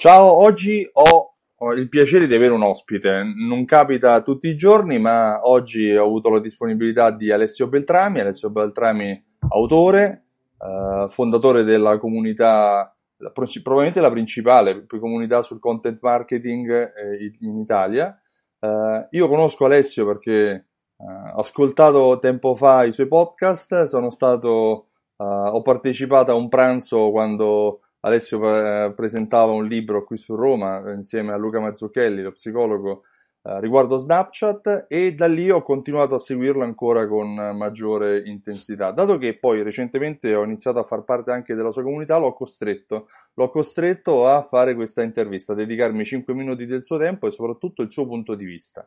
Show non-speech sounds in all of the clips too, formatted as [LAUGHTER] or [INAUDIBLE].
Ciao, oggi ho, il piacere di avere un ospite. Non capita tutti i giorni, ma oggi ho avuto la disponibilità di Alessio Beltrami. Alessio Beltrami, autore, eh, fondatore della comunità la, probabilmente la principale comunità sul content marketing eh, in Italia. Uh, io conosco Alessio perché uh, ho ascoltato tempo fa i suoi podcast, stato, uh, ho partecipato a un pranzo quando Alessio presentava un libro qui su Roma insieme a Luca Mazzucchelli, lo psicologo, eh, riguardo Snapchat e da lì ho continuato a seguirlo ancora con maggiore intensità. Dato che poi recentemente ho iniziato a far parte anche della sua comunità, l'ho costretto, l'ho costretto a fare questa intervista, a dedicarmi 5 minuti del suo tempo e soprattutto il suo punto di vista.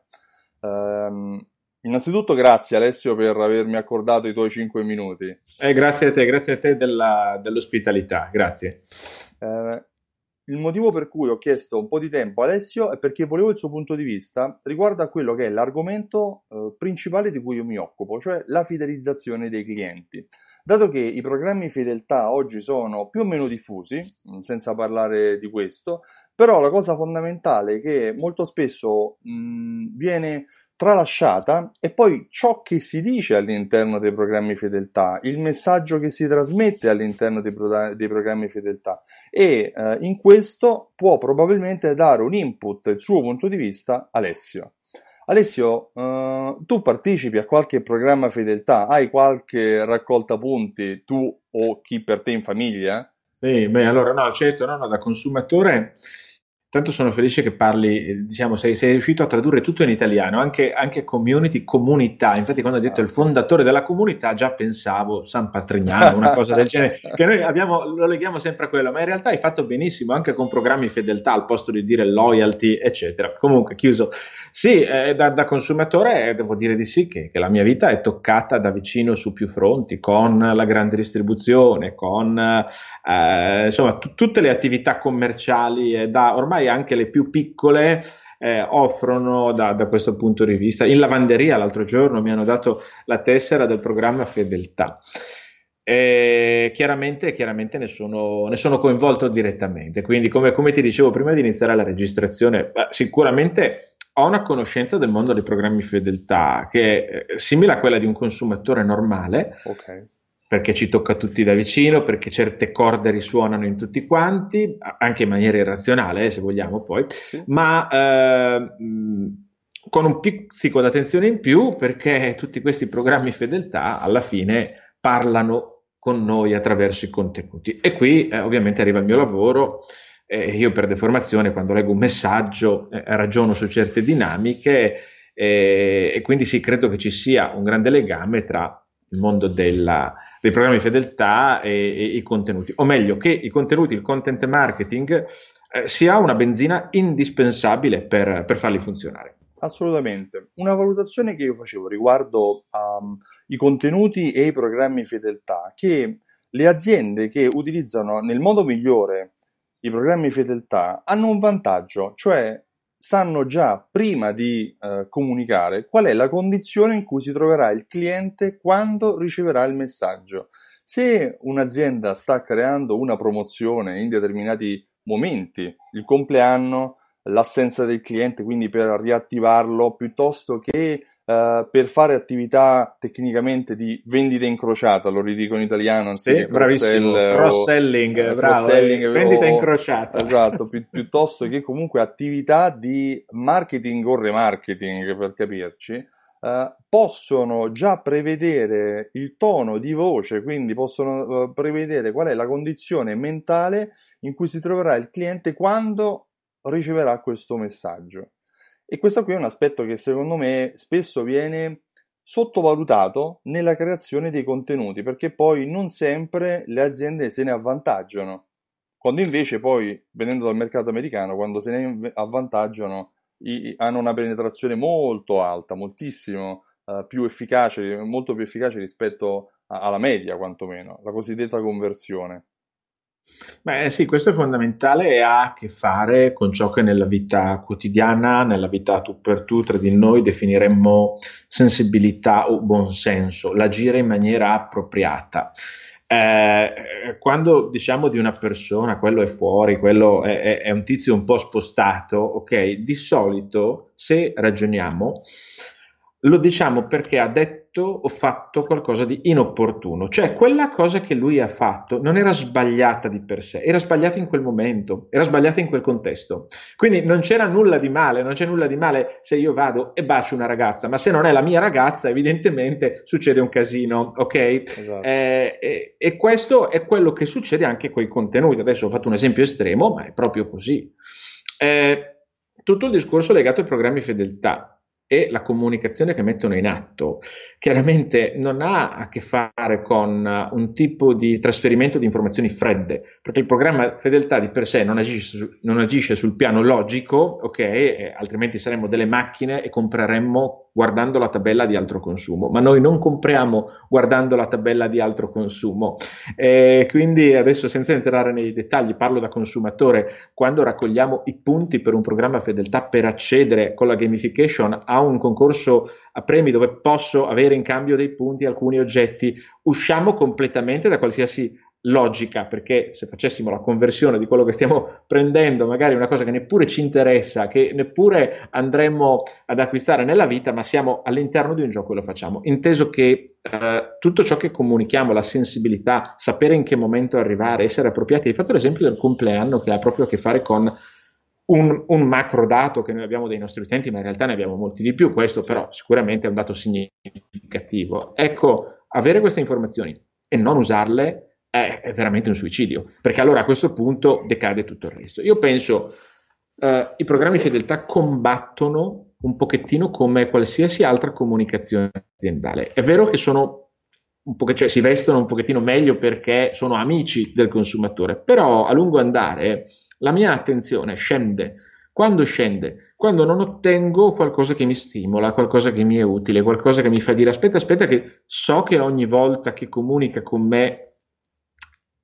Um, Innanzitutto grazie Alessio per avermi accordato i tuoi 5 minuti. Eh, grazie a te, grazie a te della, dell'ospitalità, grazie. Eh, il motivo per cui ho chiesto un po' di tempo a Alessio è perché volevo il suo punto di vista riguardo a quello che è l'argomento eh, principale di cui io mi occupo, cioè la fidelizzazione dei clienti. Dato che i programmi fedeltà oggi sono più o meno diffusi, mm, senza parlare di questo, però la cosa fondamentale è che molto spesso mh, mm, viene tralasciata e poi ciò che si dice all'interno dei programmi fedeltà, il messaggio che si trasmette all'interno dei, pro- dei programmi fedeltà e eh, in questo può probabilmente dare un input, il suo punto di vista, Alessio. Alessio, eh, tu partecipi a qualche programma fedeltà? Hai qualche raccolta punti, tu o chi per te in famiglia? Sì, beh, allora no, certo, no, no, da consumatore Tanto sono felice che parli, eh, diciamo, sei, sei riuscito a tradurre tutto in italiano, anche, anche, community, comunità. Infatti, quando hai detto il fondatore della comunità, già pensavo San Patrignano, una cosa del genere, [LAUGHS] che noi abbiamo, lo leghiamo sempre a quello, ma in realtà hai fatto benissimo anche con programmi fedeltà al posto di dire loyalty, eccetera. Comunque, chiuso. Sì, eh, da, da, consumatore eh, devo dire di sì che, che, la mia vita è toccata da vicino su più fronti, con la grande distribuzione, con eh, insomma t- tutte le attività commerciali e da ormai anche le più piccole eh, offrono da, da, questo punto di vista. In lavanderia l'altro giorno mi hanno dato la tessera del programma Fedeltà. E chiaramente, chiaramente ne, sono, ne, sono, coinvolto direttamente. Quindi, come, come, ti dicevo prima di iniziare la registrazione, sicuramente ho una conoscenza del mondo dei programmi fedeltà che è simile a quella di un consumatore normale. Okay perché ci tocca tutti da vicino, perché certe corde risuonano in tutti quanti, anche in maniera irrazionale, eh, se vogliamo poi, sì. ma eh, con un pizzico d'attenzione in più, perché tutti questi programmi fedeltà alla fine parlano con noi attraverso i contenuti. E qui eh, ovviamente arriva il mio lavoro. Eh, io per deformazione, quando leggo un messaggio, eh, ragiono su certe dinamiche eh, e quindi sì, credo che ci sia un grande legame tra il mondo della, dei programmi di fedeltà e, e, i contenuti, o meglio che i contenuti, il content marketing eh, sia una benzina indispensabile per, per farli funzionare. Assolutamente. Una valutazione che io facevo riguardo um, i contenuti e i programmi fedeltà, che le aziende che utilizzano nel modo migliore i programmi fedeltà hanno un vantaggio, cioè sanno già prima di eh, comunicare qual è la condizione in cui si troverà il cliente quando riceverà il messaggio. Se un'azienda sta creando una promozione in determinati momenti, il compleanno, l'assenza del cliente, quindi per riattivarlo, piuttosto che Uh, per fare attività tecnicamente di vendita incrociata, lo ridico in italiano, sì, bravissimo, cross-selling, uh, bravo, cross-selling, vendita o, incrociata. Esatto, pi- [LAUGHS] piuttosto che comunque attività di marketing o remarketing, per capirci, uh, possono già prevedere il tono di voce, quindi possono prevedere qual è la condizione mentale in cui si troverà il cliente quando riceverà questo messaggio. E questo qui è un aspetto che secondo me spesso viene sottovalutato nella creazione dei contenuti, perché poi non sempre le aziende se ne avvantaggiano. quando invece poi, venendo dal mercato americano, quando se ne avvantaggiano, i, hanno una penetrazione molto alta, moltissimo uh, più efficace, molto più efficace rispetto a, alla media, quantomeno, la cosiddetta conversione. Beh sì, questo è fondamentale e ha a che fare con ciò che nella vita quotidiana, nella vita tu per tu, tra di noi definiremmo sensibilità o buonsenso, l'agire in maniera appropriata. Eh, quando diciamo di una persona, quello è fuori, quello è, è, un tizio un po' spostato, ok, di solito se ragioniamo lo diciamo perché ha detto o fatto qualcosa di inopportuno, cioè quella cosa che lui ha fatto non era sbagliata di per sé, era sbagliata in quel momento, era sbagliata in quel contesto. Quindi non c'era nulla di male, non c'è nulla di male se io vado e bacio una ragazza, ma se non è la mia ragazza, evidentemente succede un casino, ok? Esatto. Eh, e, e questo è quello che succede anche con i contenuti. Adesso ho fatto un esempio estremo, ma è proprio così. Eh, tutto il discorso legato ai programmi fedeltà e la comunicazione che mettono in atto chiaramente non ha a che fare con un tipo di trasferimento di informazioni fredde, perché il programma fedeltà di per sé non agisce, su, non agisce sul piano logico, ok, altrimenti saremmo delle macchine e compreremmo guardando la tabella di altro consumo, ma noi non compriamo guardando la tabella di altro consumo. Eh, quindi adesso senza entrare nei dettagli, parlo da consumatore, quando raccogliamo i punti per un programma fedeltà per accedere con la gamification a un concorso a premi dove posso avere in cambio dei punti alcuni oggetti, usciamo completamente da qualsiasi logica, perché se facessimo la conversione di quello che stiamo prendendo, magari una cosa che neppure ci interessa, che neppure andremmo ad acquistare nella vita, ma siamo all'interno di un gioco e lo facciamo. Inteso che eh, tutto ciò che comunichiamo, la sensibilità, sapere in che momento arrivare, essere appropriati, hai fatto l'esempio del compleanno che ha proprio a che fare con un, un, macro dato che noi abbiamo dei nostri utenti, ma in realtà ne abbiamo molti di più, questo sì. però sicuramente è un dato significativo. Ecco, avere queste informazioni e non usarle è, è, veramente un suicidio, perché allora a questo punto decade tutto il resto. Io penso eh, i programmi fedeltà combattono un pochettino come qualsiasi altra comunicazione aziendale. È vero che sono un po', cioè, si vestono un pochettino meglio perché sono amici del consumatore, però a lungo andare la mia attenzione scende. Quando scende? Quando non ottengo qualcosa che mi stimola, qualcosa che mi è utile, qualcosa che mi fa dire aspetta, aspetta, che so che ogni volta che comunica con me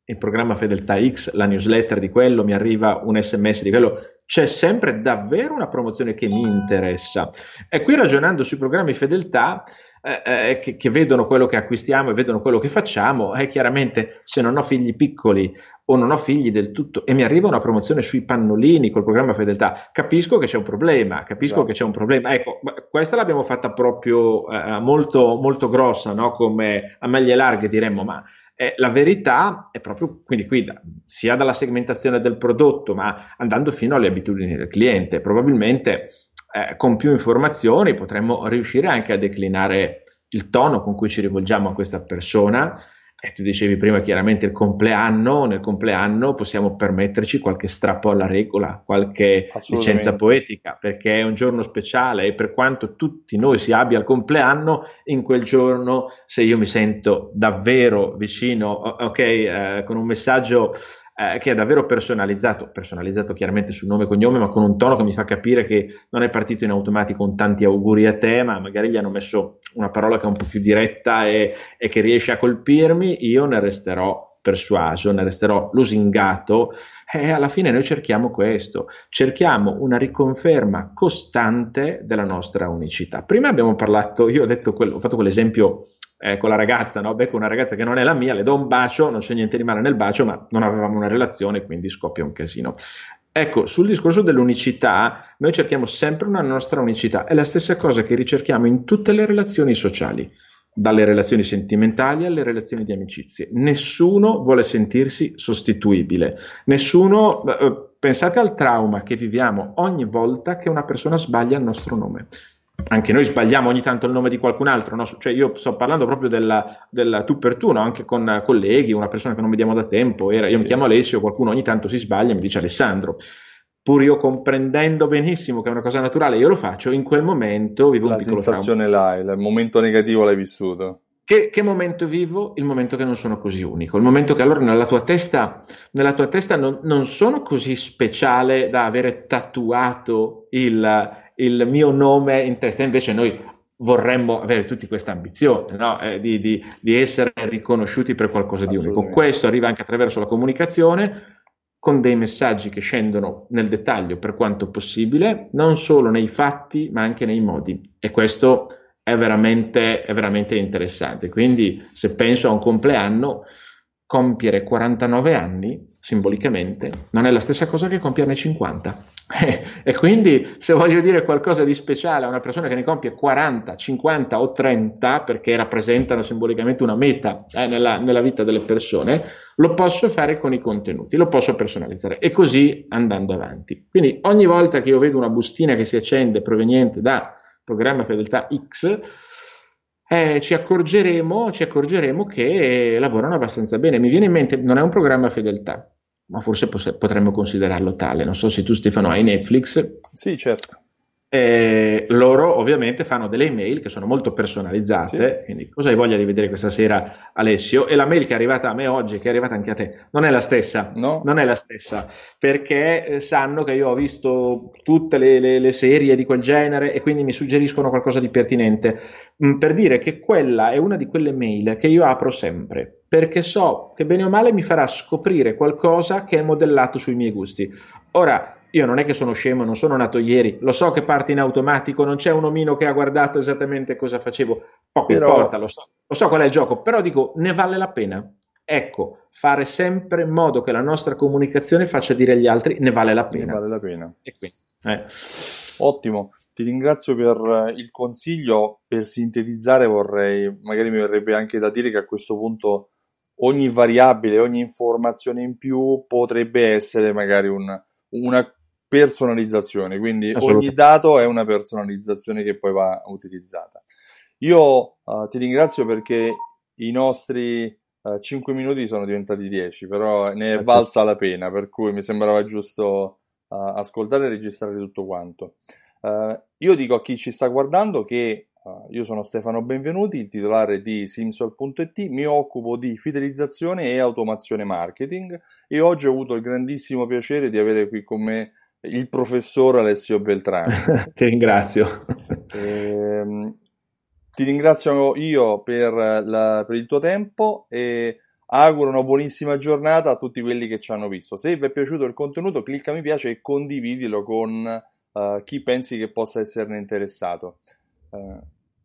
il programma Fedeltà X, la newsletter di quello, mi arriva un sms di quello, c'è sempre davvero una promozione che mi interessa. E qui ragionando sui programmi fedeltà, eh, eh, che, che, vedono quello che acquistiamo e vedono quello che facciamo, è eh, chiaramente se non ho figli piccoli o non ho figli del tutto e mi arriva una promozione sui pannolini col programma fedeltà, capisco che c'è un problema, capisco esatto. che c'è un problema. Ecco, questa l'abbiamo fatta proprio eh, molto, molto grossa, no? come a maglie larghe diremmo, ma eh, la verità è proprio, quindi qui da, sia dalla segmentazione del prodotto, ma andando fino alle abitudini del cliente, probabilmente eh, con più informazioni potremmo riuscire anche a declinare il tono con cui ci rivolgiamo a questa persona. E tu dicevi prima chiaramente il compleanno, nel compleanno possiamo permetterci qualche strappo alla regola, qualche licenza poetica, perché è un giorno speciale e per quanto tutti noi si abbia il compleanno, in quel giorno se io mi sento davvero vicino, ok, eh, con un messaggio eh, che è davvero personalizzato, personalizzato chiaramente sul nome e cognome, ma con un tono che mi fa capire che non è partito in automatico con tanti auguri a te, ma magari gli hanno messo una parola che è un po' più diretta e, e che riesce a colpirmi, io ne resterò persuaso, ne resterò lusingato e alla fine noi cerchiamo questo, cerchiamo una riconferma costante della nostra unicità. Prima abbiamo parlato, io ho, detto quello, ho fatto quell'esempio eh, con la ragazza, no? becco una ragazza che non è la mia, le do un bacio, non c'è niente di male nel bacio, ma non avevamo una relazione, quindi scoppia un casino. Ecco, sul discorso dell'unicità, noi cerchiamo sempre una nostra unicità, è la stessa cosa che ricerchiamo in tutte le relazioni sociali, dalle relazioni sentimentali alle relazioni di amicizie. Nessuno vuole sentirsi sostituibile, nessuno... Eh, pensate al trauma che viviamo ogni volta che una persona sbaglia il nostro nome anche noi sbagliamo ogni tanto il nome di qualcun altro, no? cioè io sto parlando proprio della, della tu per tu, no? anche con colleghi, una persona che non vediamo da tempo, era, io sì. mi chiamo Alessio, qualcuno ogni tanto si sbaglia e mi dice Alessandro, pur io comprendendo benissimo che è una cosa naturale, io lo faccio, in quel momento vivo La un piccolo trauma. La sensazione là, il momento negativo l'hai vissuto. che, che, momento vivo? Il momento che non sono così unico, il momento che allora nella tua testa, nella tua testa non, non sono così speciale da avere tatuato il, il mio nome in testa, invece noi vorremmo avere tutti questa ambizione no? eh, di, di, di, essere riconosciuti per qualcosa di unico. Questo arriva anche attraverso la comunicazione, con dei messaggi che scendono nel dettaglio per quanto possibile, non solo nei fatti, ma anche nei modi. E questo è veramente, è veramente interessante. Quindi, se penso a un compleanno, compiere 49 anni simbolicamente non è la stessa cosa che compierne 50. [LAUGHS] e quindi se voglio dire qualcosa di speciale a una persona che ne compie 40, 50 o 30 perché rappresentano simbolicamente una meta eh, nella, nella vita delle persone, lo posso fare con i contenuti, lo posso personalizzare e così andando avanti. Quindi ogni volta che io vedo una bustina che si accende proveniente da programma Fedeltà X, eh, ci, accorgeremo, ci accorgeremo che lavorano abbastanza bene. Mi viene in mente, non è un programma fedeltà, ma forse potremmo considerarlo tale. Non so se tu Stefano hai Netflix. Sì, certo. Eh, loro ovviamente fanno delle email che sono molto personalizzate, sì. quindi cosa hai voglia di vedere questa sera Alessio? E la mail che è arrivata a me oggi, che è arrivata anche a te, non è la stessa, no. non è la stessa, perché eh, sanno che io ho visto tutte le, le, le, serie di quel genere e quindi mi suggeriscono qualcosa di pertinente, mm, per dire che quella è una di quelle mail che io apro sempre, perché so che bene o male mi farà scoprire qualcosa che è modellato sui miei gusti. Ora, io non è che sono scemo, non sono nato ieri, lo so che parte in automatico, non c'è un omino che ha guardato esattamente cosa facevo, poco però... importa, lo so, lo so qual è il gioco, però dico, ne vale la pena. Ecco, fare sempre in modo che la nostra comunicazione faccia dire agli altri ne vale la pena. Ne vale la pena. Quindi, eh. Ottimo, ti ringrazio per il consiglio. Per sintetizzare vorrei, magari mi verrebbe anche da dire che a questo punto ogni variabile, ogni informazione in più potrebbe essere magari un, una personalizzazione, quindi ogni dato è una personalizzazione che poi va utilizzata. Io uh, ti ringrazio perché i nostri uh, eh, 5 minuti sono diventati 10, però ne è valsa la pena, per cui mi sembrava giusto uh, ascoltare e registrare tutto quanto. io dico a chi ci sta guardando che io sono Stefano Benvenuti, il titolare di Simsol.it, mi occupo di fidelizzazione e automazione marketing e oggi ho avuto il grandissimo piacere di avere qui con me il professor Alessio Beltrami. [LAUGHS] ti ringrazio. Eh, ti ringrazio io per, la, per, il tuo tempo e auguro una buonissima giornata a tutti quelli che ci hanno visto. Se vi è piaciuto il contenuto, clicca mi piace e condividilo con uh, chi pensi che possa esserne interessato. Uh,